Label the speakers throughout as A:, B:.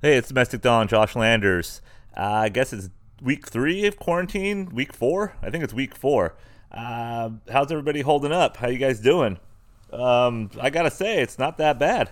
A: Hey, it's Domestic Dawn, Josh Landers. Uh, I guess it's week three of quarantine, week four. I think it's week four. Uh, how's everybody holding up? How you guys doing? Um, I gotta say, it's not that bad.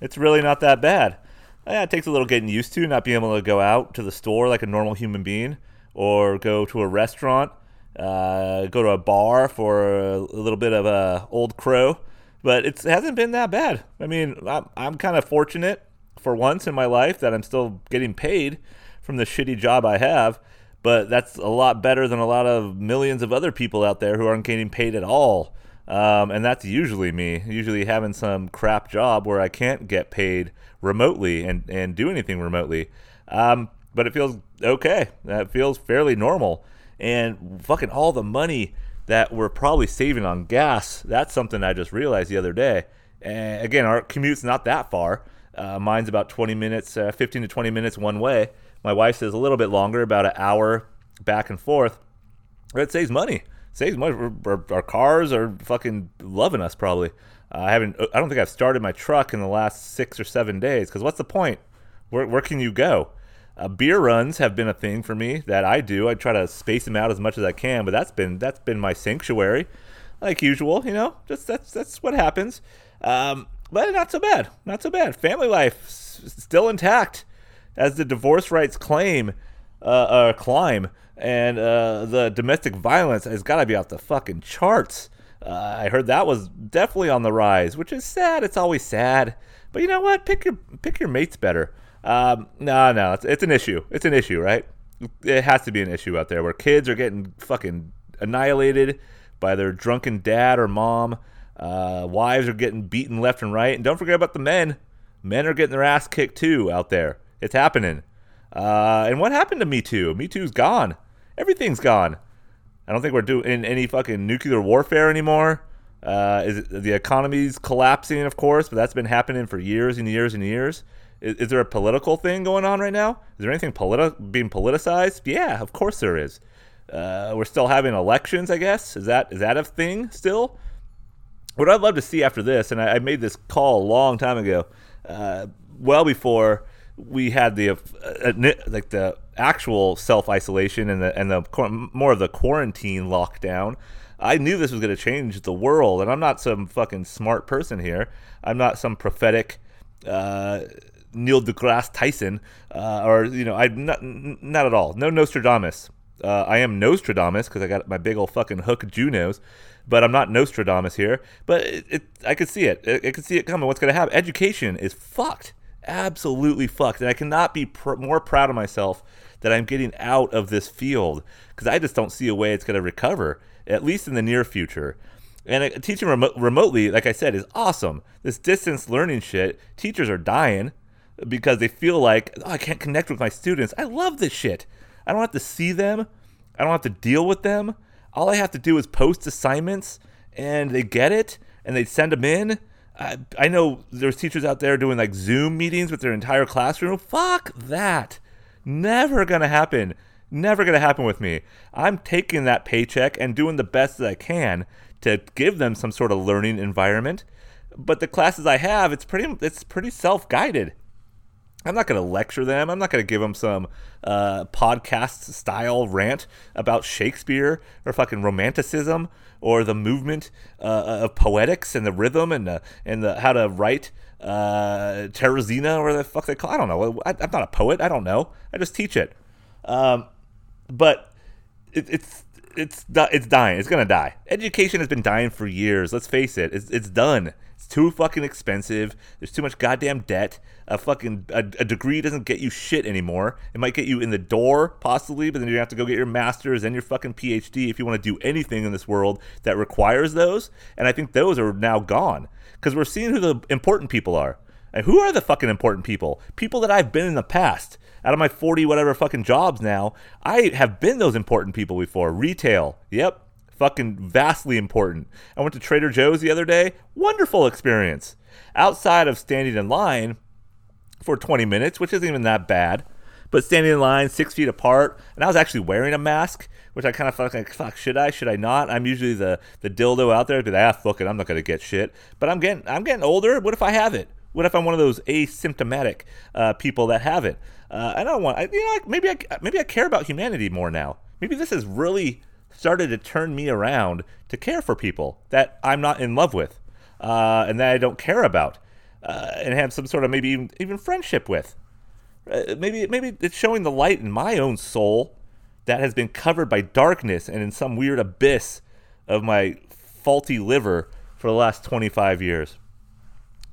A: It's really not that bad. Yeah, it takes a little getting used to not being able to go out to the store like a normal human being, or go to a restaurant, uh, go to a bar for a, a little bit of a old crow. But it hasn't been that bad. I mean, I'm, I'm kind of fortunate for once in my life that I'm still getting paid from the shitty job I have. But that's a lot better than a lot of millions of other people out there who aren't getting paid at all. Um, and that's usually me, usually having some crap job where I can't get paid remotely and, and do anything remotely. Um, but it feels okay. That feels fairly normal. And fucking all the money that we're probably saving on gas, that's something I just realized the other day. And again, our commute's not that far. Uh, mine's about 20 minutes, uh, 15 to 20 minutes one way. My wife says a little bit longer, about an hour back and forth. It saves money. It saves money. Our, our, cars are fucking loving us. Probably. Uh, I haven't. I don't think I've started my truck in the last six or seven days. Because what's the point? Where where can you go? Uh, beer runs have been a thing for me that I do. I try to space them out as much as I can, but that's been that's been my sanctuary, like usual. You know, just that's that's what happens. Um, but not so bad. Not so bad. Family life still intact, as the divorce rights claim uh, uh climb, and uh, the domestic violence has got to be off the fucking charts. Uh, I heard that was definitely on the rise, which is sad. It's always sad, but you know what? Pick your pick your mates better. Um, no, no, it's, it's an issue. It's an issue, right? It has to be an issue out there where kids are getting fucking annihilated by their drunken dad or mom uh, wives are getting beaten left and right. And don't forget about the men. Men are getting their ass kicked too out there. It's happening. Uh, and what happened to Me Too? Me Too's gone. Everything's gone. I don't think we're doing any fucking nuclear warfare anymore. Uh, is it, the economy's collapsing, of course, but that's been happening for years and years and years. Is, is there a political thing going on right now? Is there anything politi- being politicized? Yeah, of course there is. Uh, we're still having elections, I guess. Is that is that a thing still? What I'd love to see after this, and I, I made this call a long time ago, uh, well before we had the uh, uh like the actual self isolation and the and the more of the quarantine lockdown. I knew this was going to change the world, and I'm not some fucking smart person here. I'm not some prophetic uh, Neil deGrasse Tyson, uh, or you know, I'm not not at all. No Nostradamus. Uh, I am Nostradamus because I got my big old fucking hook Junos but I'm not Nostradamus here. But it, it I could see it. I, I could see it coming. What's going to happen? Education is fucked. Absolutely fucked. And I cannot be pr- more proud of myself that I'm getting out of this field because I just don't see a way it's going to recover, at least in the near future. And uh, teaching remo- remotely, like I said, is awesome. This distance learning shit, teachers are dying because they feel like, oh, I can't connect with my students. I love this shit. I don't have to see them, I don't have to deal with them all I have to do is post assignments and they get it and they send them in. I, I know there's teachers out there doing like Zoom meetings with their entire classroom. Fuck that. Never gonna happen. Never gonna happen with me. I'm taking that paycheck and doing the best that I can to give them some sort of learning environment. But the classes I have, it's pretty it's pretty self-guided. I'm not going to lecture them. I'm not going to give them some uh, podcast style rant about Shakespeare or fucking romanticism or the movement uh, of poetics and the rhythm and the, and the how to write uh, or the fuck they call. I don't know. I, am not a poet. I don't know. I just teach it. Um, but it, it's it's it's dying. It's gonna die. Education has been dying for years. Let's face it. It's it's done. It's too fucking expensive. There's too much goddamn debt. A fucking a, a, degree doesn't get you shit anymore. It might get you in the door possibly, but then you have to go get your master's and your fucking PhD if you want to do anything in this world that requires those. And I think those are now gone because we're seeing who the important people are. And who are the fucking important people? People that I've been in the past out of my 40 whatever fucking jobs now, I have been those important people before. Retail, yep, fucking vastly important. I went to Trader Joe's the other day, wonderful experience. Outside of standing in line for 20 minutes, which isn't even that bad, but standing in line six feet apart, and I was actually wearing a mask, which I kind of felt like, fuck, should I, should I not? I'm usually the the dildo out there, but ah, fuck it, I'm not gonna get shit. But I'm getting, I'm getting older. What if I have it? What if I'm one of those asymptomatic uh, people that have it? Uh, I don't want. I, you know, maybe I maybe I care about humanity more now. Maybe this has really started to turn me around to care for people that I'm not in love with uh, and that I don't care about, uh, and have some sort of maybe even, even friendship with. Uh, maybe maybe it's showing the light in my own soul that has been covered by darkness and in some weird abyss of my faulty liver for the last 25 years.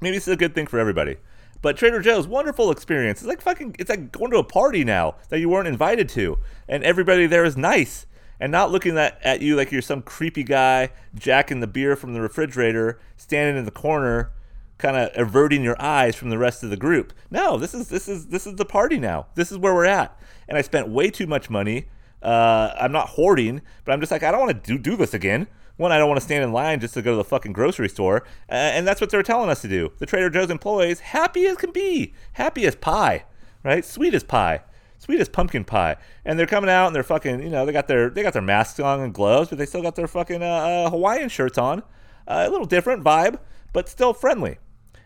A: Maybe it's a good thing for everybody. But Trader Joe's wonderful experience. It's like fucking it's like going to a party now that you weren't invited to and everybody there is nice and not looking at, at you like you're some creepy guy jacking the beer from the refrigerator, standing in the corner, kind of averting your eyes from the rest of the group. No, this is this is this is the party now. This is where we're at. And I spent way too much money. Uh, I'm not hoarding, but I'm just like I don't want to do do this again. One, I don't want to stand in line just to go to the fucking grocery store, uh, and that's what they're telling us to do. The Trader Joe's employees, happy as can be, happy as pie, right? Sweet as pie sweet as pumpkin pie. And they're coming out and they're fucking, you know, they got their they got their masks on and gloves, but they still got their fucking uh, uh, Hawaiian shirts on. Uh, a little different vibe, but still friendly.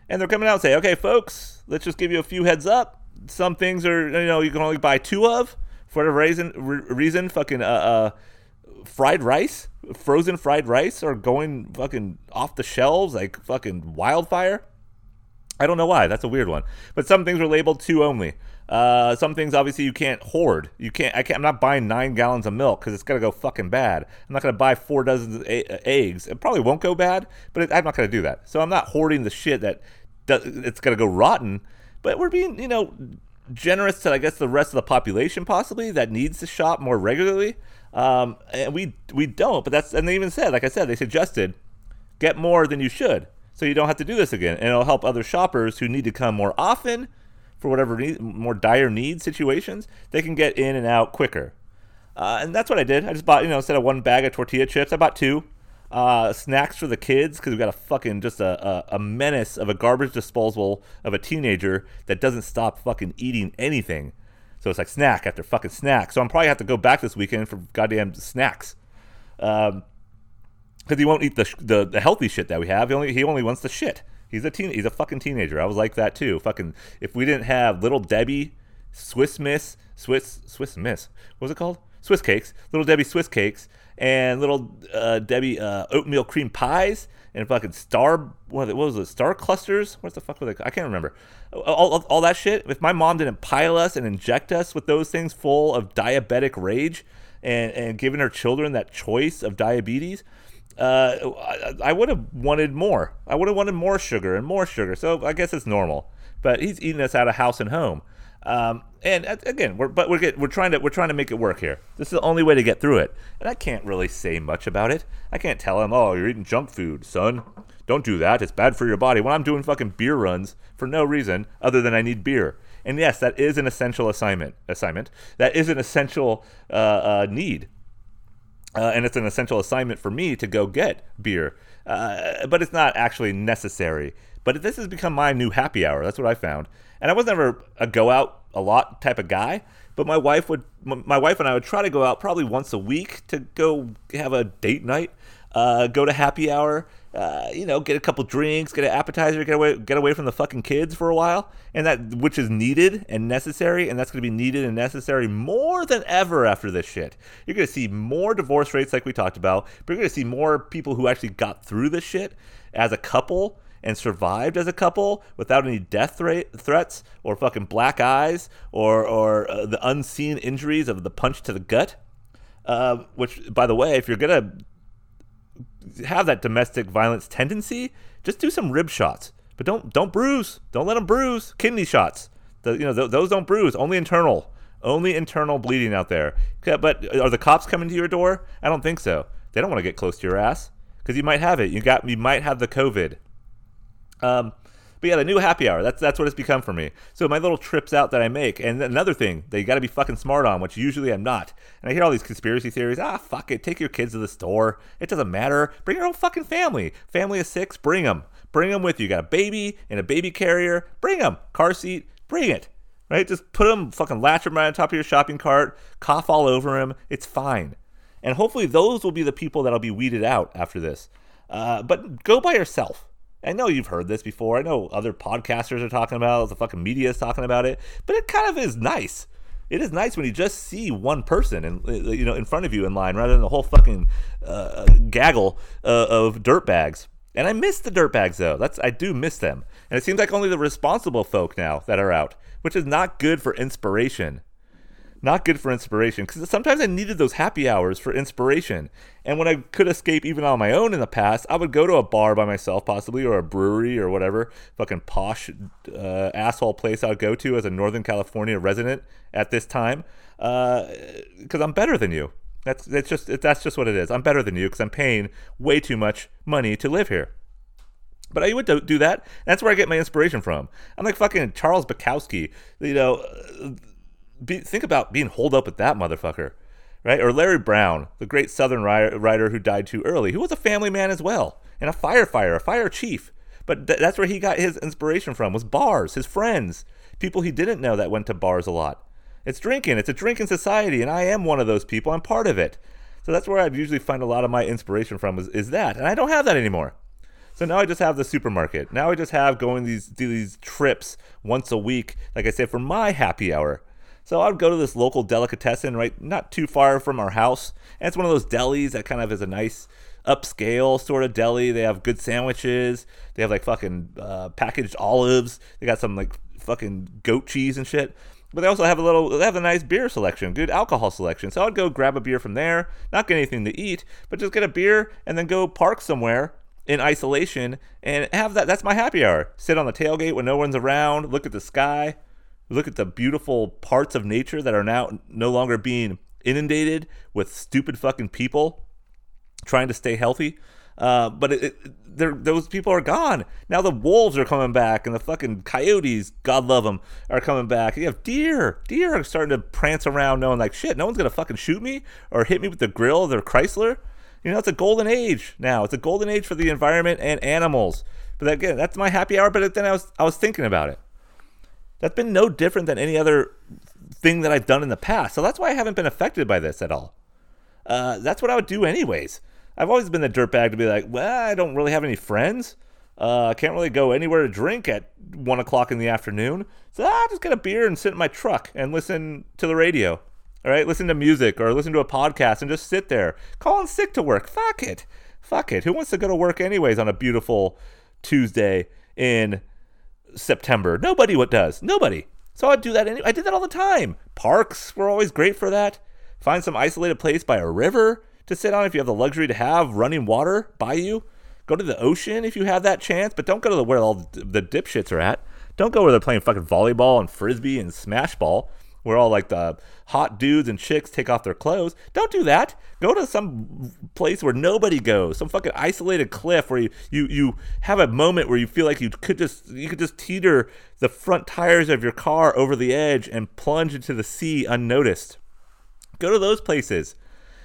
A: And they're coming out and say, okay, folks, let's just give you a few heads up. Some things are, you know, you can only buy two of for whatever reason. reason, fucking uh, uh, fried rice, frozen fried rice, are going fucking off the shelves like fucking wildfire. I don't know why. That's a weird one. But some things are labeled two only. Uh, some things obviously you can't hoard. You can't. I can't. I'm not buying nine gallons of milk because it's gonna go fucking bad. I'm not gonna buy four dozen eggs. It probably won't go bad, but it, I'm not gonna do that. So I'm not hoarding the shit that does, it's gonna go rotten. But we're being, you know, generous to I guess the rest of the population possibly that needs to shop more regularly. Um, and we we don't. But that's and they even said, like I said, they suggested get more than you should, so you don't have to do this again, and it'll help other shoppers who need to come more often for whatever need, more dire need situations, they can get in and out quicker. Uh, and that's what I did. I just bought, you know, instead of one bag of tortilla chips, I bought two. Uh, snacks for the kids because we got a fucking just a, a, a, menace of a garbage disposal of a teenager that doesn't stop fucking eating anything. So it's like snack after fucking snack. So I'm probably have to go back this weekend for goddamn snacks. Um, because he won't eat the, the, the healthy shit that we have. He only he only wants the shit. He's a teen. He's a fucking teenager. I was like that too. Fucking. If we didn't have Little Debbie, Swiss Miss, Swiss Swiss Miss, what was it called? Swiss cakes, Little Debbie Swiss cakes, and Little uh, Debbie uh, oatmeal cream pies, and fucking star. What, was it? Star clusters? What the fuck were they? I can't remember. All, all, all that shit. If my mom didn't pile us and inject us with those things full of diabetic rage, and and giving her children that choice of diabetes uh, I, I would have wanted more. I would have wanted more sugar and more sugar. So I guess it's normal. But he's eating us out of house and home. Um, and again, we're but we're get, we're trying to we're trying to make it work here. This is the only way to get through it. And I can't really say much about it. I can't tell him, "Oh, you're eating junk food, son. Don't do that. It's bad for your body." When I'm doing fucking beer runs for no reason other than I need beer. And yes, that is an essential assignment. Assignment that is an essential uh, uh, need uh, and it's an essential assignment for me to go get beer. Uh, but it's not actually necessary. But this has become my new happy hour. That's what I found. And I was never a go out a lot type of guy. But my wife would, my wife and I would try to go out probably once a week to go have a date night, uh, go to happy hour, uh, you know, get a couple drinks, get an appetizer, get away, get away from the fucking kids for a while, and that which is needed and necessary, and that's going to be needed and necessary more than ever after this shit. You're going to see more divorce rates, like we talked about, but you're going to see more people who actually got through this shit as a couple and survived as a couple without any death threats or fucking black eyes or or uh, the unseen injuries of the punch to the gut. Uh, which, by the way, if you're gonna have that domestic violence tendency, just do some rib shots. But don't don't bruise. Don't let them bruise. Kidney shots. The, you know th- those don't bruise. Only internal. Only internal bleeding out there. But are the cops coming to your door? I don't think so. They don't want to get close to your ass because you might have it. You got you might have the COVID. Um, but yeah, the new happy hour, that's that's what it's become for me. So my little trips out that I make, and another thing that you got to be fucking smart on, which usually I'm not. And I hear all these conspiracy theories. Ah, fuck it, take your kids to the store. It doesn't matter. Bring your whole fucking family. Family of six, bring them. Bring them with you. you got a baby and a baby carrier. Bring them. Car seat. Bring it. Right? Just put them, fucking latch them right on top of your shopping cart. Cough all over them. It's fine. And hopefully those will be the people that'll be weeded out after this. Uh, but go by yourself I know you've heard this before. I know other podcasters are talking about it. The fucking media is talking about it. But it kind of is nice. It is nice when you just see one person and you know in front of you in line rather than the whole fucking uh, gaggle uh, of dirt bags. And I miss the dirt bags though. That's I do miss them. And it seems like only the responsible folk now that are out, which is not good for inspiration not good for inspiration because sometimes I needed those happy hours for inspiration. And when I could escape even on my own in the past, I would go to a bar by myself, possibly, or a brewery or whatever fucking posh uh, asshole place I would go to as a Northern California resident at this time because uh, I'm better than you. That's that's just that's just what it is. I'm better than you because I'm paying way too much money to live here. But I would do that. That's where I get my inspiration from. I'm like fucking Charles Bukowski. You know, be, think about being holed up with that motherfucker, right? Or Larry Brown, the great Southern writer who died too early, who was a family man as well, and a firefighter, a fire chief. But th- that's where he got his inspiration from was bars, his friends, people he didn't know that went to bars a lot. It's drinking. It's a drinking society, and I am one of those people. I'm part of it. So that's where I usually find a lot of my inspiration from is, is that, and I don't have that anymore. So now I just have the supermarket. Now I just have going these these trips once a week, like I said, for my happy hour. So I would go to this local delicatessen right not too far from our house. And it's one of those delis that kind of is a nice upscale sort of deli. They have good sandwiches. They have like fucking uh, packaged olives. They got some like fucking goat cheese and shit. But they also have a little, they have a nice beer selection, good alcohol selection. So I'd go grab a beer from there, not get anything to eat, but just get a beer and then go park somewhere in isolation and have that. That's my happy hour. Sit on the tailgate when no one's around, look at the sky, look at the beautiful parts of nature that are now no longer being inundated with stupid fucking people trying to stay healthy. Uh, but it, it, those people are gone. Now the wolves are coming back, and the fucking coyotes, God love them, are coming back. You have deer. Deer are starting to prance around, knowing like shit, no one's gonna fucking shoot me or hit me with the grill of their Chrysler. You know, it's a golden age now. It's a golden age for the environment and animals. But again, that's my happy hour. But then I was I was thinking about it. That's been no different than any other thing that I've done in the past. So that's why I haven't been affected by this at all. Uh, that's what I would do anyways. I've always been the dirtbag to be like, well, I don't really have any friends. Uh, I can't really go anywhere to drink at one o'clock in the afternoon. So I'll just get a beer and sit in my truck and listen to the radio. All right, listen to music or listen to a podcast and just sit there. Call in sick to work. Fuck it. Fuck it. Who wants to go to work anyways on a beautiful Tuesday in September. Nobody what does. Nobody. So I'd do that. Anyway. I did that all the time. Parks were always great for that. Find some isolated place by a river to sit on if you have the luxury to have running water by you. Go to the ocean if you have that chance, but don't go to the, where all the dipshits are at. Don't go where they're playing fucking volleyball and frisbee and smash ball where all like the hot dudes and chicks take off their clothes. Don't do that. Go to some place where nobody goes, some fucking isolated cliff where you, you, you have a moment where you feel like you could just you could just teeter the front tires of your car over the edge and plunge into the sea unnoticed. Go to those places.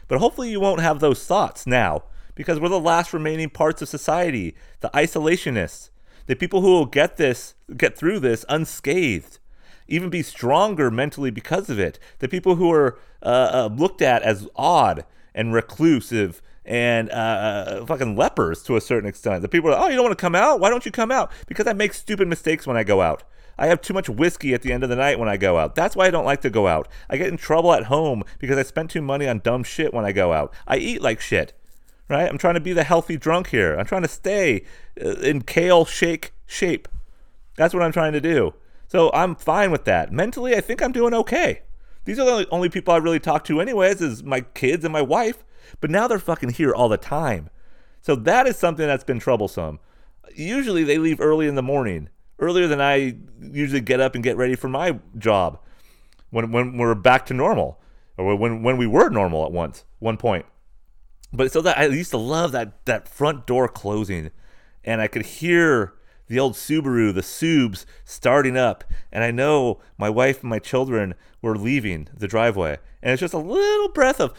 A: But hopefully you won't have those thoughts now because we're the last remaining parts of society, the isolationists, the people who will get this get through this unscathed even be stronger mentally because of it. The people who are uh, uh, looked at as odd and reclusive and uh, uh, fucking lepers to a certain extent. The people are, oh, you don't want to come out? Why don't you come out? Because I make stupid mistakes when I go out. I have too much whiskey at the end of the night when I go out. That's why I don't like to go out. I get in trouble at home because I spend too money on dumb shit when I go out. I eat like shit, right? I'm trying to be the healthy drunk here. I'm trying to stay uh, in kale shake shape. That's what I'm trying to do. So I'm fine with that. Mentally, I think I'm doing okay. These are the only people I really talk to, anyways, is my kids and my wife. But now they're fucking here all the time. So that is something that's been troublesome. Usually they leave early in the morning, earlier than I usually get up and get ready for my job when, when we're back to normal or when, when we were normal at once, one point. But so that I used to love that, that front door closing and I could hear the old Subaru, the Subs, starting up. And I know my wife and my children were leaving the driveway. And it's just a little breath of,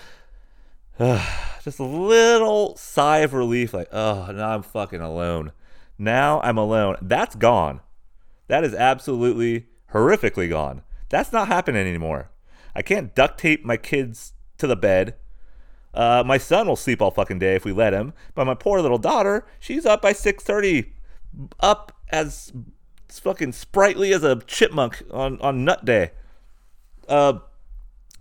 A: uh, just a little sigh of relief like, oh, now I'm fucking alone. Now I'm alone. That's gone. That is absolutely horrifically gone. That's not happening anymore. I can't duct tape my kids to the bed. Uh, my son will sleep all fucking day if we let him, but my poor little daughter, she's up by 6:30 up as fucking sprightly as a chipmunk on on nut day. Uh,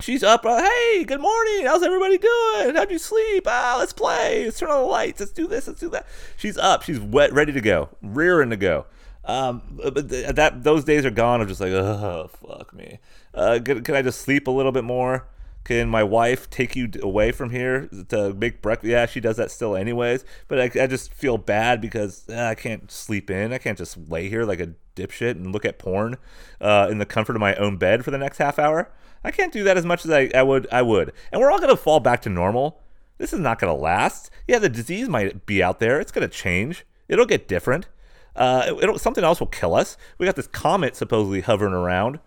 A: she's up. Uh, hey, good morning. How's everybody doing? How'd you sleep? Ah, let's play. Let's turn on the lights. Let's do this. Let's do that. She's up. She's wet, ready to go, rearing to go. Um, but th- that those days are gone. I'm just like, oh fuck me. Uh, can I just sleep a little bit more? Can my wife take you away from here to make breakfast? Yeah, she does that still, anyways. But I, I just feel bad because uh, I can't sleep in. I can't just lay here like a dipshit and look at porn uh, in the comfort of my own bed for the next half hour. I can't do that as much as I, I would. I would, and we're all gonna fall back to normal. This is not gonna last. Yeah, the disease might be out there. It's gonna change. It'll get different. Uh, something else will kill us. We got this comet supposedly hovering around.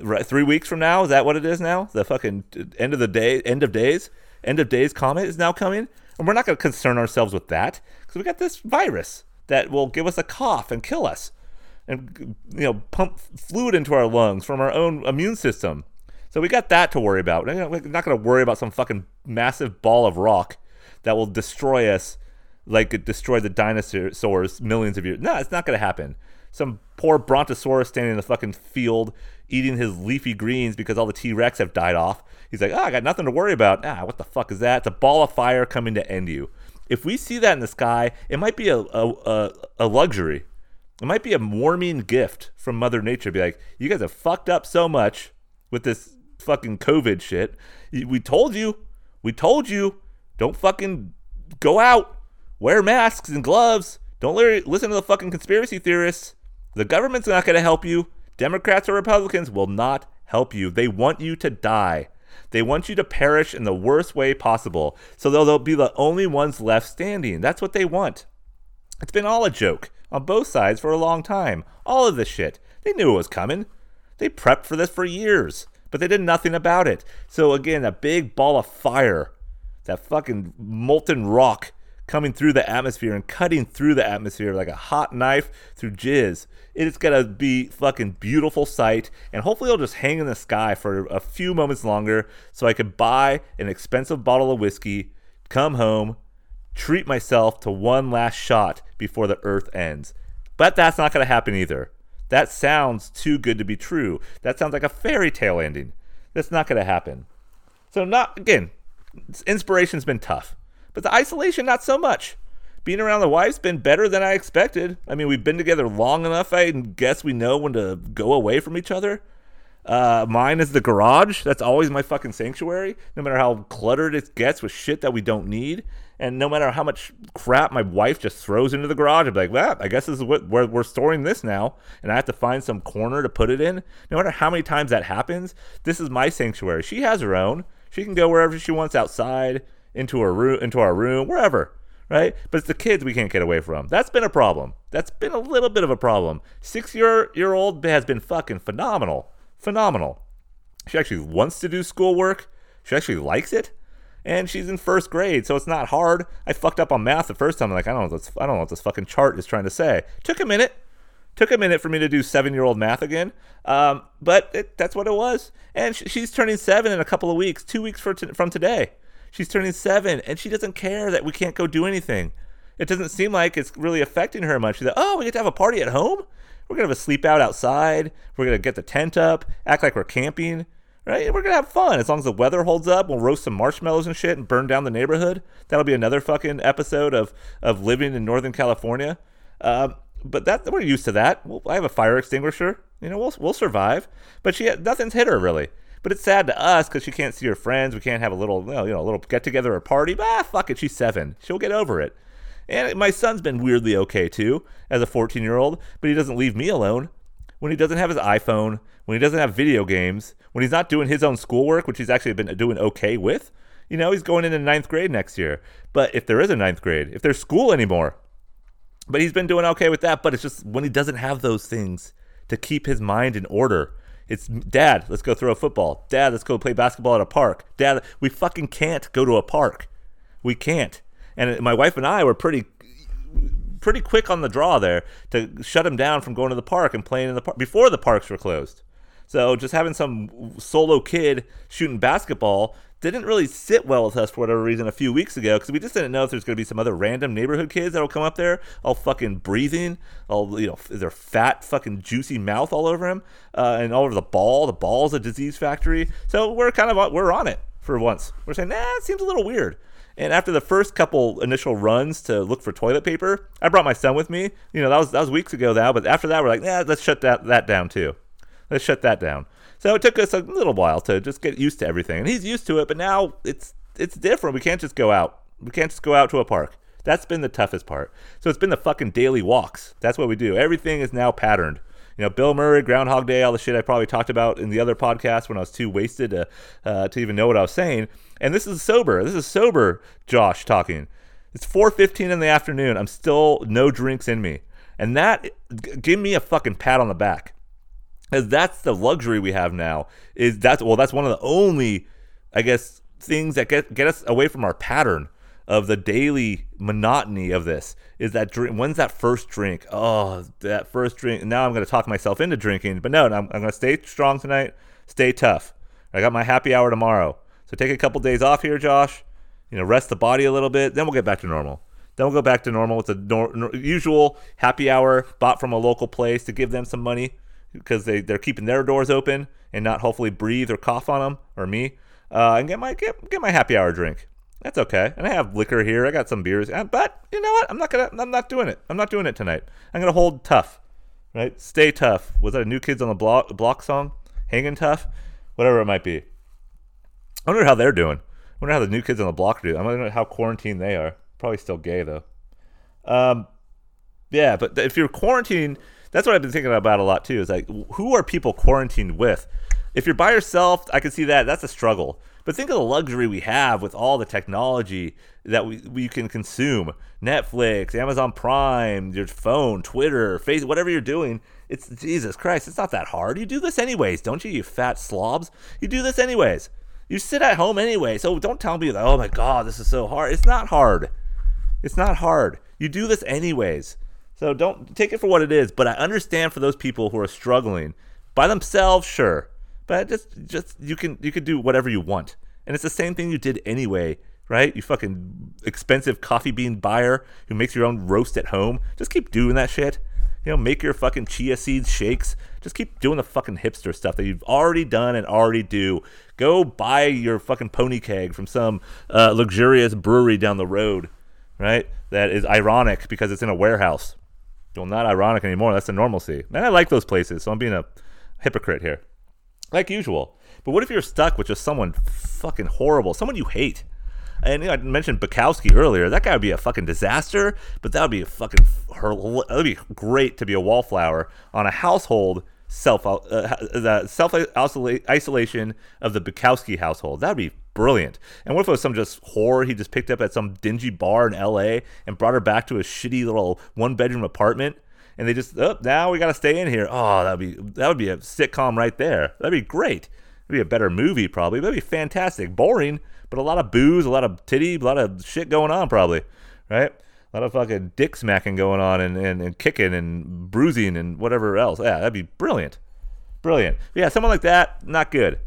A: Right, three weeks from now, is that what it is now? The fucking end of the day, end of days, end of days comet is now coming, and we're not going to concern ourselves with that because we got this virus that will give us a cough and kill us, and you know pump fluid into our lungs from our own immune system. So we got that to worry about. We're not going to worry about some fucking massive ball of rock that will destroy us like it destroyed the dinosaurs millions of years. No, it's not going to happen. Some poor brontosaurus standing in the fucking field eating his leafy greens because all the T Rex have died off. He's like, oh, I got nothing to worry about. Ah, what the fuck is that? It's a ball of fire coming to end you. If we see that in the sky, it might be a, a, a, a luxury. It might be a warming gift from Mother Nature. Be like, you guys have fucked up so much with this fucking COVID shit. We told you. We told you. Don't fucking go out. Wear masks and gloves. Don't listen to the fucking conspiracy theorists. The government's not going to help you. Democrats or Republicans will not help you. They want you to die. They want you to perish in the worst way possible. So they'll, they'll be the only ones left standing. That's what they want. It's been all a joke on both sides for a long time. All of this shit. They knew it was coming. They prepped for this for years, but they did nothing about it. So again, a big ball of fire, that fucking molten rock coming through the atmosphere and cutting through the atmosphere like a hot knife through jizz. It's gonna be fucking beautiful sight, and hopefully it'll just hang in the sky for a few moments longer, so I could buy an expensive bottle of whiskey, come home, treat myself to one last shot before the Earth ends. But that's not gonna happen either. That sounds too good to be true. That sounds like a fairy tale ending. That's not gonna happen. So not again. Inspiration's been tough. But the isolation, not so much. Being around the wife's been better than I expected. I mean, we've been together long enough, I guess we know when to go away from each other. Uh, mine is the garage. That's always my fucking sanctuary. No matter how cluttered it gets with shit that we don't need, and no matter how much crap my wife just throws into the garage, I'm like, well, I guess this is what where we're storing this now, and I have to find some corner to put it in. No matter how many times that happens, this is my sanctuary. She has her own. She can go wherever she wants outside into our room, into our room, wherever, right? But it's the kids we can't get away from. That's been a problem. That's been a little bit of a problem. Six year year old has been fucking phenomenal, phenomenal. She actually wants to do schoolwork. She actually likes it, and she's in first grade, so it's not hard. I fucked up on math the first time. I'm like, I don't know I don't know what this fucking chart is trying to say. Took a minute. Took a minute for me to do seven year old math again, um, but it, that's what it was. And sh- she's turning seven in a couple of weeks, two weeks t- from today. She's turning seven, and she doesn't care that we can't go do anything. It doesn't seem like it's really affecting her much. She's like, oh, we get to have a party at home? We're going to have a sleep out outside. We're going to get the tent up, act like we're camping, right? We're going to have fun. As long as the weather holds up, we'll roast some marshmallows and shit and burn down the neighborhood. That'll be another fucking episode of, of living in Northern California. Um, but that we're used to that. We'll, I have a fire extinguisher. You know, we'll, we'll survive. But she nothing's hit her really. But it's sad to us because she can't see her friends. We can't have a little, you know, a little get together or party. Ah, fuck it. She's seven. She'll get over it. And my son's been weirdly okay too, as a 14 year old, but he doesn't leave me alone. When he doesn't have his iPhone, when he doesn't have video games, when he's not doing his own schoolwork, which he's actually been doing okay with, you know, he's going into ninth grade next year. But if there is a ninth grade, if there's school anymore, but he's been doing okay with that. But it's just when he doesn't have those things to keep his mind in order it's dad, let's go throw a football. Dad, let's go play basketball at a park. Dad, we fucking can't go to a park. We can't. And my wife and I were pretty pretty quick on the draw there to shut him down from going to the park and playing in the park before the parks were closed. So just having some solo kid shooting basketball didn't really sit well with us for whatever reason a few weeks ago because we just didn't know if there's going to be some other random neighborhood kids that'll come up there all fucking breathing, all you know, their fat fucking juicy mouth all over him, uh, and all over the ball. The ball's a disease factory. So we're kind of we're on it for once. We're saying, nah, it seems a little weird. And after the first couple initial runs to look for toilet paper, I brought my son with me. You know, that was that was weeks ago now, but after that we're like, yeah, let's shut that that down too. Let's shut that down. So it took us a little while to just get used to everything. And he's used to it, but now it's it's different. We can't just go out. We can't just go out to a park. That's been the toughest part. So it's been the fucking daily walks. That's what we do. Everything is now patterned. You know, Bill Murray, Groundhog Day, all the shit I probably talked about in the other podcast when I was too wasted to uh, to even know what I was saying. And this is sober. This is sober Josh talking. It's 4:15 in the afternoon. I'm still no drinks in me. And that give me a fucking pat on the back because that's the luxury we have now. Is that's well, that's one of the only, I guess, things that get get us away from our pattern of the daily monotony of this. Is that drink? When's that first drink? Oh, that first drink. Now I'm going to talk myself into drinking, but no, I'm, I'm going to stay strong tonight. Stay tough. I got my happy hour tomorrow, so take a couple days off here, Josh. You know, rest the body a little bit. Then we'll get back to normal. Then we'll go back to normal with the nor- usual happy hour bought from a local place to give them some money because they, they're keeping their doors open and not hopefully breathe or cough on them or me uh, and get my get, get my happy hour drink. That's okay. And i have liquor here. I got some beers. Uh, but you know what? I'm not gonna i'm not doing it. I'm not doing it tonight. I'm gonna hold tough right? Stay tough. Was that a new kids on the block block song? Hanging tough? Whatever it might be. I wonder how they're doing. I wonder how the new kids on the block do. I wonder how quarantined they are. Probably still gay though. Um yeah but if you're quarantined that's what I've been thinking about a lot too. Is like, who are people quarantined with? If you're by yourself, I can see that. That's a struggle. But think of the luxury we have with all the technology that we, we can consume Netflix, Amazon Prime, your phone, Twitter, Facebook, whatever you're doing. It's Jesus Christ, it's not that hard. You do this anyways, don't you, you fat slobs? You do this anyways. You sit at home anyway. So don't tell me that, oh my God, this is so hard. It's not hard. It's not hard. You do this anyways. So don't take it for what it is. But I understand for those people who are struggling by themselves, sure. But just just you can you can do whatever you want, and it's the same thing you did anyway, right? You fucking expensive coffee bean buyer who makes your own roast at home. Just keep doing that shit. You know, make your fucking chia seeds shakes. Just keep doing the fucking hipster stuff that you've already done and already do. Go buy your fucking pony keg from some uh, luxurious brewery down the road, right? That is ironic because it's in a warehouse. Well, not ironic anymore. That's the normalcy. And I like those places, so I'm being a hypocrite here. Like usual. But what if you're stuck with just someone fucking horrible, someone you hate? And you know, I mentioned Bukowski earlier. That guy would be a fucking disaster, but that would be a fucking. That would be great to be a wallflower on a household self uh, the self isolation of the Bukowski household. That'd be brilliant. And what if it was some just whore he just picked up at some dingy bar in L.A. and brought her back to a shitty little one bedroom apartment? And they just, oh, now we got to stay in here. Oh, that'd be that would be a sitcom right there. That'd be great. It'd be a better movie probably. That'd be fantastic. Boring, but a lot of booze, a lot of titty, a lot of shit going on probably, right? A lot of fucking dick smacking going on and, and, and kicking and bruising and whatever else. Yeah, that'd be brilliant. Brilliant. Yeah, someone like that, not good.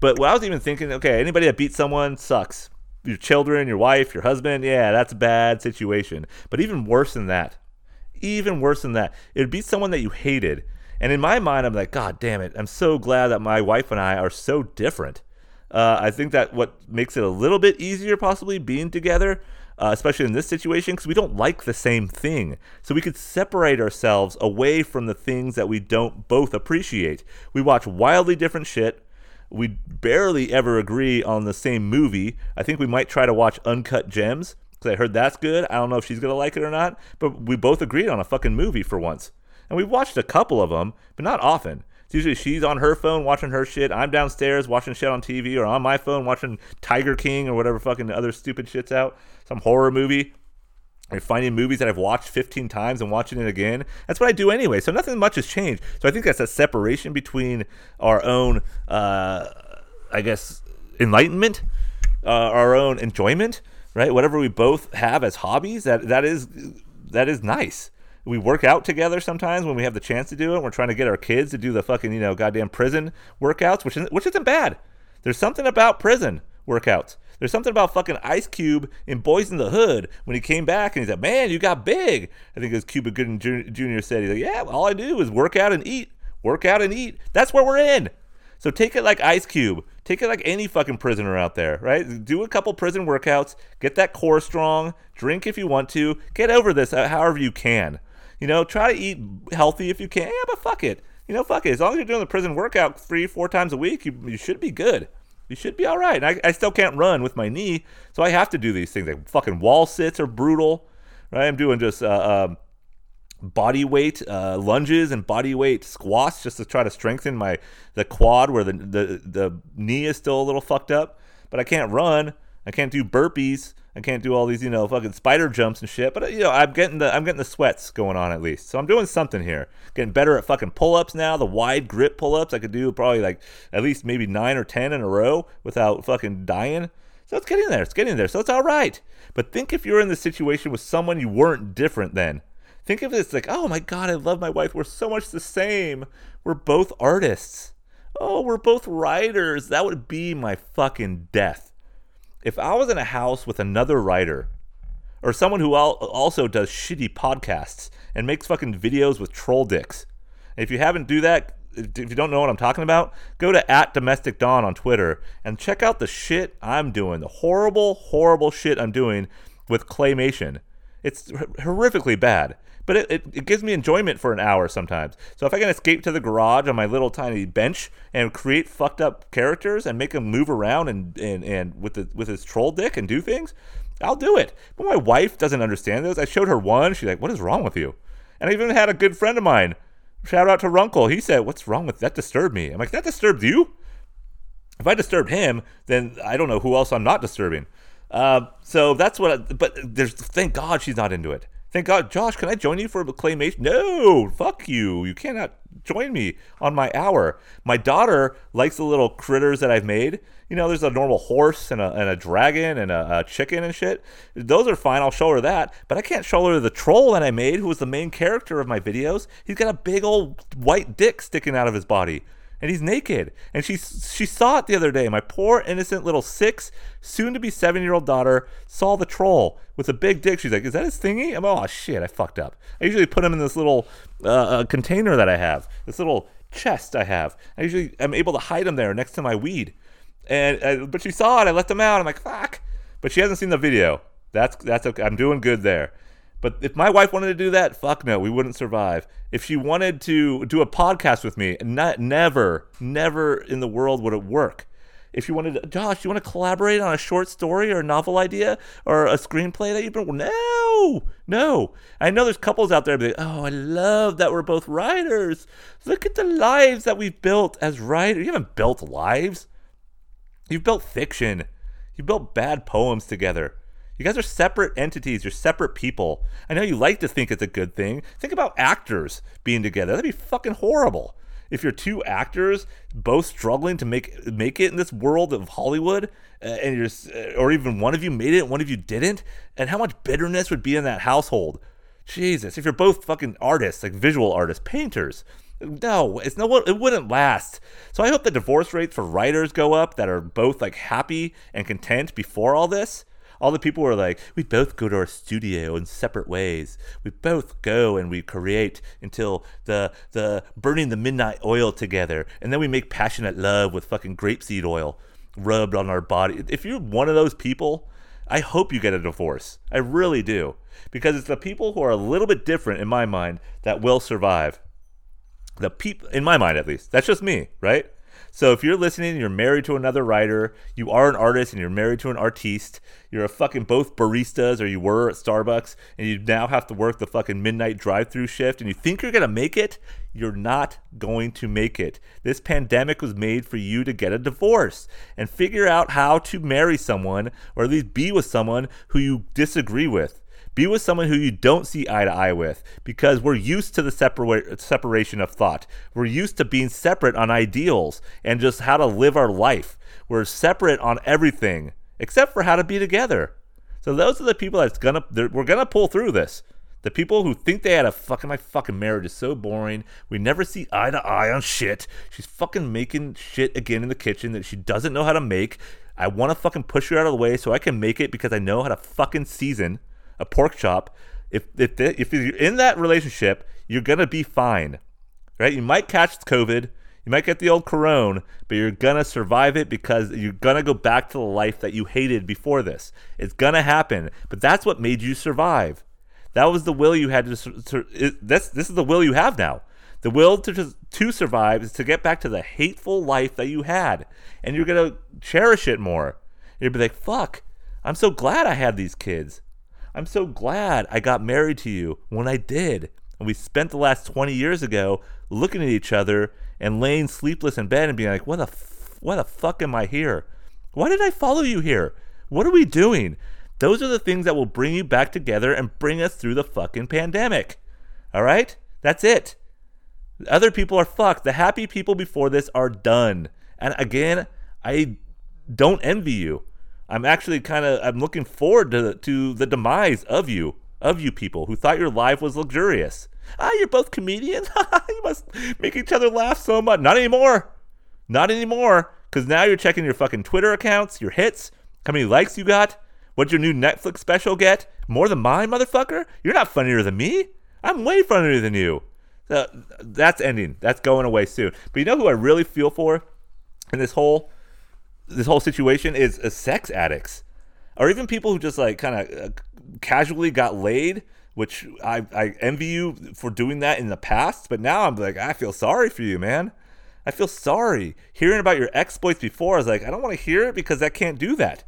A: But what I was even thinking, okay, anybody that beats someone sucks. Your children, your wife, your husband, yeah, that's a bad situation. But even worse than that, even worse than that, it would be someone that you hated. And in my mind, I'm like, God damn it, I'm so glad that my wife and I are so different. Uh, I think that what makes it a little bit easier, possibly being together, uh, especially in this situation, because we don't like the same thing. So we could separate ourselves away from the things that we don't both appreciate. We watch wildly different shit. We barely ever agree on the same movie. I think we might try to watch Uncut Gems because I heard that's good. I don't know if she's gonna like it or not, but we both agreed on a fucking movie for once. And we've watched a couple of them, but not often. It's usually she's on her phone watching her shit. I'm downstairs watching shit on TV or on my phone watching Tiger King or whatever fucking other stupid shit's out. Some horror movie. I'm finding movies that I've watched 15 times and watching it again. That's what I do anyway. So nothing much has changed. So I think that's a separation between our own, uh, I guess, enlightenment, uh, our own enjoyment, right? Whatever we both have as hobbies, that that is that is nice we work out together sometimes when we have the chance to do it. We're trying to get our kids to do the fucking you know goddamn prison workouts, which isn't, which isn't bad. There's something about prison workouts. There's something about fucking Ice Cube in Boys in the Hood when he came back and he said, "Man, you got big." I think it was Cuba Gooding Jr. said, "He's like, yeah, all I do is work out and eat, work out and eat. That's where we're in." So take it like Ice Cube. Take it like any fucking prisoner out there, right? Do a couple prison workouts, get that core strong, drink if you want to, get over this uh, however you can. You know, try to eat healthy if you can. Yeah, but fuck it. You know, fuck it. As long as you're doing the prison workout three, four times a week, you, you should be good. You should be all right. I, I still can't run with my knee, so I have to do these things. Like fucking wall sits are brutal, right? I'm doing just uh, um, body weight uh, lunges and body weight squats just to try to strengthen my the quad where the, the the knee is still a little fucked up. But I can't run. I can't do burpees. I can't do all these, you know, fucking spider jumps and shit. But uh, you know, I'm getting the I'm getting the sweats going on at least. So I'm doing something here. Getting better at fucking pull-ups now. The wide grip pull-ups I could do probably like at least maybe nine or ten in a row without fucking dying. So it's getting there. It's getting there. So it's all right. But think if you're in the situation with someone you weren't different then. Think of this like, oh my god, I love my wife. We're so much the same. We're both artists. Oh, we're both writers. That would be my fucking death if I was in a house with another writer or someone who also does shitty podcasts and makes fucking videos with troll dicks, if you haven't do that, if you don't know what I'm talking about, go to at domestic dawn on Twitter and check out the shit I'm doing, the horrible, horrible shit I'm doing with claymation. It's horrifically bad but it, it, it, gives me enjoyment for an hour sometimes. So if I can escape to the garage on my little tiny bench and create fucked up characters and make them move around and, and, and with the with his troll dick and do things, I'll do it. But my wife doesn't understand those. I showed her one. She's like, "What is wrong with you?" And I even had a good friend of mine. Shout out to Runkle. He said, "What's wrong with that? Disturbed me." I'm like, "That disturbed you?" If I disturbed him, then I don't know who else I'm not disturbing. Uh, so that's what. I, but there's thank God she's not into it. Thank God, Josh, can I join you for a claymation? No, fuck you. You cannot join me on my hour. My daughter likes the little critters that I've made. You know, there's a normal horse and a, and a dragon and a, a chicken and shit. Those are fine. I'll show her that. But I can't show her the troll that I made, who was the main character of my videos. He's got a big old white dick sticking out of his body and he's naked. And she she saw it the other day. My poor innocent little six, soon to be seven year old daughter saw the troll with a big dick. She's like, "Is that his thingy?" I'm oh shit, I fucked up. I usually put him in this little uh, uh, container that I have, this little chest I have. I usually am able to hide him there next to my weed. And uh, but she saw it. I let them out. I'm like, fuck. But she hasn't seen the video. That's that's okay. I'm doing good there. But if my wife wanted to do that, fuck no, we wouldn't survive. If she wanted to do a podcast with me, not never, never in the world would it work. If you wanted, to, Josh, you want to collaborate on a short story or a novel idea or a screenplay that you've been, no, no. I know there's couples out there, oh, I love that we're both writers. Look at the lives that we've built as writers. You haven't built lives. You've built fiction. You've built bad poems together. You guys are separate entities. You're separate people. I know you like to think it's a good thing. Think about actors being together. That'd be fucking horrible. If you're two actors both struggling to make make it in this world of Hollywood, uh, and you're, uh, or even one of you made it, one of you didn't, and how much bitterness would be in that household. Jesus, if you're both fucking artists, like visual artists, painters, no, it's no, it wouldn't last. So I hope the divorce rates for writers go up that are both like happy and content before all this all the people were like, we both go to our studio in separate ways. We both go and we create until the the burning the midnight oil together, and then we make passionate love with fucking grapeseed oil rubbed on our body. If you're one of those people, I hope you get a divorce. I really do. Because it's the people who are a little bit different in my mind that will survive. The people in my mind at least. That's just me, right? So if you're listening you're married to another writer, you are an artist and you're married to an artiste, you're a fucking both baristas or you were at Starbucks and you now have to work the fucking midnight drive-through shift and you think you're going to make it, you're not going to make it. This pandemic was made for you to get a divorce and figure out how to marry someone or at least be with someone who you disagree with. Be with someone who you don't see eye to eye with because we're used to the separa- separation of thought. We're used to being separate on ideals and just how to live our life. We're separate on everything except for how to be together. So those are the people that's gonna we're gonna pull through this. The people who think they had a fucking my fucking marriage is so boring. We never see eye to eye on shit. She's fucking making shit again in the kitchen that she doesn't know how to make. I want to fucking push her out of the way so I can make it because I know how to fucking season a pork chop. If if if you're in that relationship, you're gonna be fine, right? You might catch COVID, you might get the old corona, but you're gonna survive it because you're gonna go back to the life that you hated before this. It's gonna happen, but that's what made you survive. That was the will you had to. This this is the will you have now. The will to to survive is to get back to the hateful life that you had, and you're gonna cherish it more. You'll be like, "Fuck, I'm so glad I had these kids. I'm so glad I got married to you when I did." And we spent the last 20 years ago looking at each other and laying sleepless in bed and being like, "What the, f- what the fuck am I here? Why did I follow you here? What are we doing?" Those are the things that will bring you back together and bring us through the fucking pandemic. All right? That's it. Other people are fucked. The happy people before this are done. And again, I don't envy you. I'm actually kind of I'm looking forward to to the demise of you, of you people who thought your life was luxurious. Ah, you're both comedians. you must make each other laugh so much. Not anymore. Not anymore. Because now you're checking your fucking Twitter accounts, your hits, how many likes you got. What'd your new Netflix special get? More than mine, motherfucker? You're not funnier than me. I'm way funnier than you. That's ending. That's going away soon. But you know who I really feel for in this whole this whole situation is uh, sex addicts, or even people who just like kind of uh, casually got laid. Which I I envy you for doing that in the past, but now I'm like I feel sorry for you, man. I feel sorry hearing about your exploits before. I was like I don't want to hear it because I can't do that,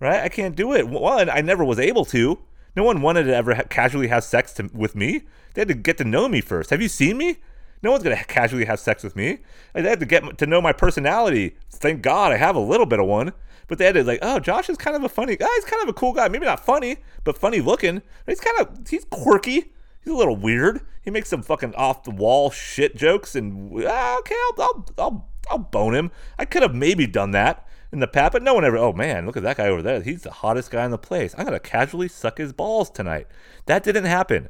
A: right? I can't do it. One, I never was able to. No one wanted to ever ha- casually have sex to, with me. They had to get to know me first. Have you seen me? No one's gonna casually have sex with me. They had to get to know my personality. Thank God I have a little bit of one. But they had to like, oh, Josh is kind of a funny guy. He's kind of a cool guy. Maybe not funny, but funny looking. He's kind of he's quirky. He's a little weird. He makes some fucking off the wall shit jokes, and ah, okay, I'll, I'll I'll I'll bone him. I could have maybe done that in the past, but no one ever. Oh man, look at that guy over there. He's the hottest guy in the place. I'm gonna casually suck his balls tonight. That didn't happen.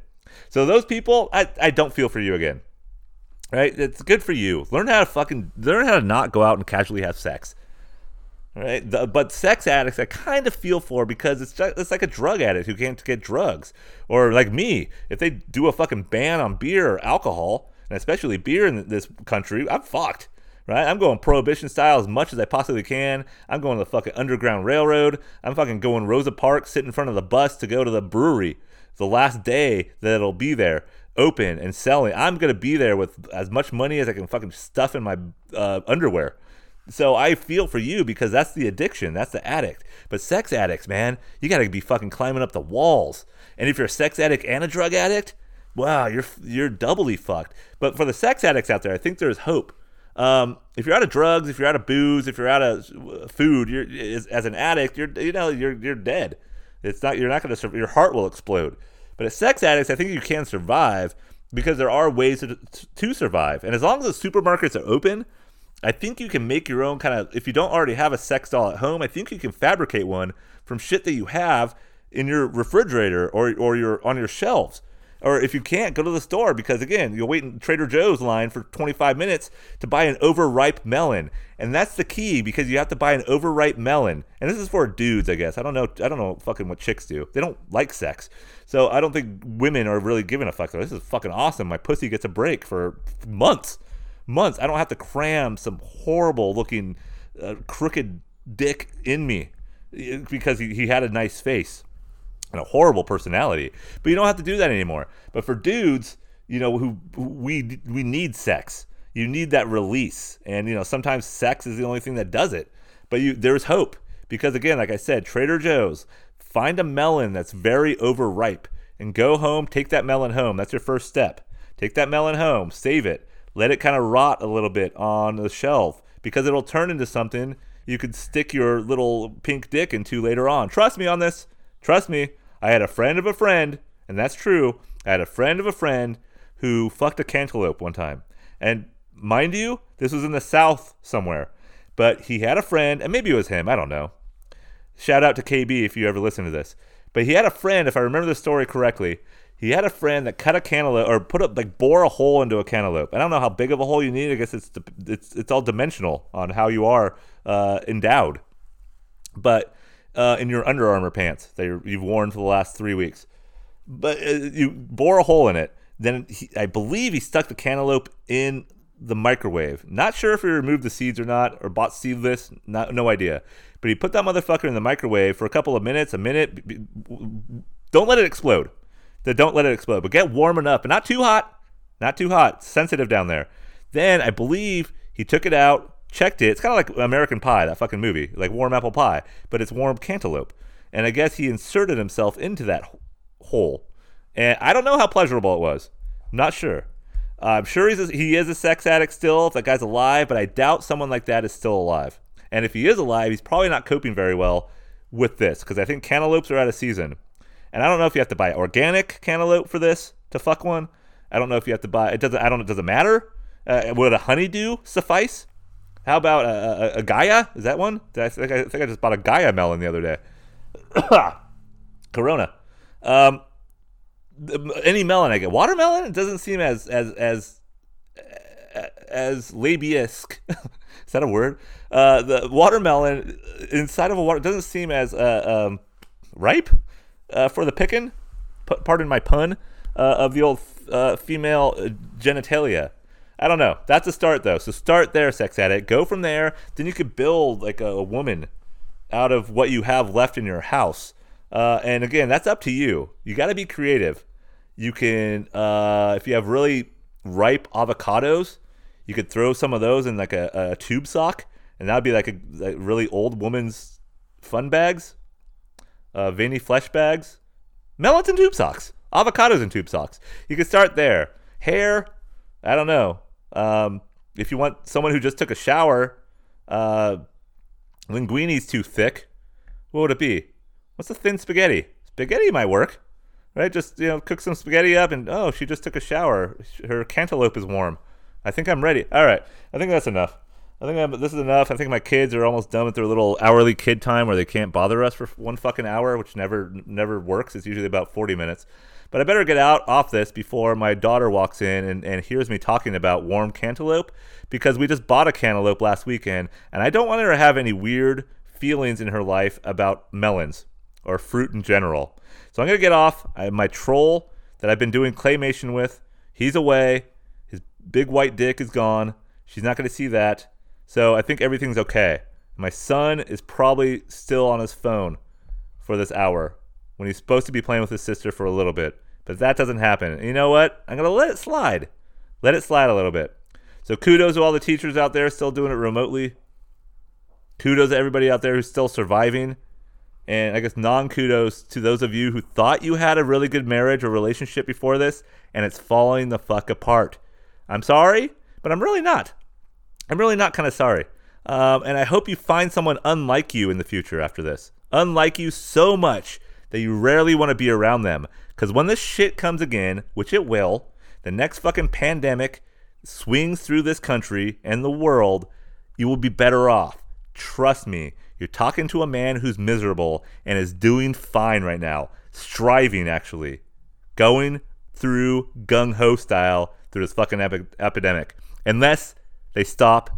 A: So those people, I, I don't feel for you again. Right? It's good for you. Learn how to fucking learn how to not go out and casually have sex. Right? The, but sex addicts, I kind of feel for because it's just, it's like a drug addict who can't get drugs, or like me, if they do a fucking ban on beer or alcohol, and especially beer in this country, I'm fucked right? I'm going prohibition style as much as I possibly can. I'm going to the fucking Underground Railroad. I'm fucking going Rosa Parks, sit in front of the bus to go to the brewery the last day that it'll be there open and selling. I'm gonna be there with as much money as I can fucking stuff in my uh, underwear. So I feel for you because that's the addiction, that's the addict. But sex addicts, man, you gotta be fucking climbing up the walls. And if you're a sex addict and a drug addict, wow, you're you're doubly fucked. But for the sex addicts out there, I think there's hope. Um, if you're out of drugs, if you're out of booze, if you're out of food, you're as an addict, you're you know you're you're dead. It's not you're not going to your heart will explode. But as sex addicts, I think you can survive because there are ways to, to survive. And as long as the supermarkets are open, I think you can make your own kind of if you don't already have a sex doll at home, I think you can fabricate one from shit that you have in your refrigerator or or your on your shelves. Or if you can't, go to the store because again, you'll wait in Trader Joe's line for 25 minutes to buy an overripe melon. And that's the key because you have to buy an overripe melon. And this is for dudes, I guess. I don't know I don't know fucking what chicks do. They don't like sex. So I don't think women are really giving a fuck. This is fucking awesome. My pussy gets a break for months. Months. I don't have to cram some horrible looking uh, crooked dick in me because he, he had a nice face and a horrible personality. But you don't have to do that anymore. But for dudes, you know, who, who we we need sex. You need that release, and you know sometimes sex is the only thing that does it. But you there's hope because again, like I said, Trader Joe's. Find a melon that's very overripe and go home. Take that melon home. That's your first step. Take that melon home. Save it. Let it kind of rot a little bit on the shelf because it'll turn into something you could stick your little pink dick into later on. Trust me on this. Trust me. I had a friend of a friend, and that's true. I had a friend of a friend who fucked a cantaloupe one time. And mind you, this was in the South somewhere. But he had a friend, and maybe it was him, I don't know. Shout out to KB if you ever listen to this. But he had a friend, if I remember the story correctly, he had a friend that cut a cantaloupe or put up like bore a hole into a cantaloupe. I don't know how big of a hole you need. I guess it's it's it's all dimensional on how you are uh, endowed. but uh, in your Under Armour pants that you've worn for the last three weeks. But uh, you bore a hole in it. Then he, I believe he stuck the cantaloupe in the microwave. Not sure if he removed the seeds or not, or bought seedless. Not, no idea. But he put that motherfucker in the microwave for a couple of minutes, a minute. Don't let it explode. Don't let it explode. But get warm enough, but not too hot. Not too hot. Sensitive down there. Then I believe he took it out, checked it. It's kind of like American Pie, that fucking movie, like warm apple pie, but it's warm cantaloupe. And I guess he inserted himself into that hole. And I don't know how pleasurable it was. I'm not sure. Uh, I'm sure he's a, he is a sex addict still, if that guy's alive, but I doubt someone like that is still alive. And if he is alive, he's probably not coping very well with this, because I think cantaloupes are out of season. And I don't know if you have to buy organic cantaloupe for this to fuck one. I don't know if you have to buy. It doesn't. I don't. It doesn't matter. Uh, would a honeydew suffice? How about a, a, a Galia? Is that one? I think I, think I just bought a Galia melon the other day. Corona. Um, any melon I get. Watermelon. It doesn't seem as as as as labiesque. Is that a word? Uh, the watermelon inside of a water doesn't seem as uh, um, ripe uh, for the picking. P- pardon my pun uh, of the old uh, female genitalia. I don't know. That's a start though. So start there, sex addict. Go from there. Then you could build like a, a woman out of what you have left in your house. Uh, and again, that's up to you. You got to be creative. You can, uh, if you have really ripe avocados, you could throw some of those in like a, a tube sock, and that would be like a, a, really old woman's fun bags, uh, veiny flesh bags, melons and tube socks, avocados and tube socks. You could start there. Hair, I don't know. Um, if you want someone who just took a shower, uh, linguini's too thick. What would it be? What's a thin spaghetti? Spaghetti might work, right? Just you know, cook some spaghetti up, and oh, she just took a shower. Her cantaloupe is warm. I think I'm ready. All right, I think that's enough. I think I'm, this is enough. I think my kids are almost done with their little hourly kid time where they can't bother us for one fucking hour, which never never works. It's usually about 40 minutes. But I better get out off this before my daughter walks in and, and hears me talking about warm cantaloupe because we just bought a cantaloupe last weekend and I don't want her to have any weird feelings in her life about melons or fruit in general. So I'm going to get off. I my troll that I've been doing claymation with. He's away. His big white dick is gone. She's not going to see that. So I think everything's okay. My son is probably still on his phone for this hour when he's supposed to be playing with his sister for a little bit. But that doesn't happen. And you know what? I'm going to let it slide. Let it slide a little bit. So kudos to all the teachers out there still doing it remotely. Kudos to everybody out there who's still surviving. And I guess non kudos to those of you who thought you had a really good marriage or relationship before this and it's falling the fuck apart. I'm sorry, but I'm really not. I'm really not kind of sorry. Um, and I hope you find someone unlike you in the future after this. Unlike you so much that you rarely want to be around them. Because when this shit comes again, which it will, the next fucking pandemic swings through this country and the world, you will be better off. Trust me. You're talking to a man who's miserable and is doing fine right now, striving actually, going through gung ho style through this fucking epi- epidemic. Unless they stop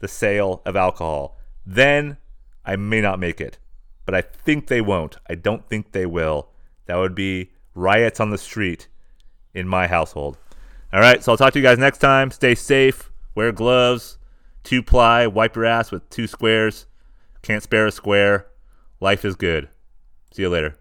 A: the sale of alcohol, then I may not make it but I think they won't. I don't think they will. That would be riots on the street in my household. All right, so I'll talk to you guys next time. Stay safe, wear gloves, two ply, wipe your ass with two squares. Can't spare a square. Life is good. See you later.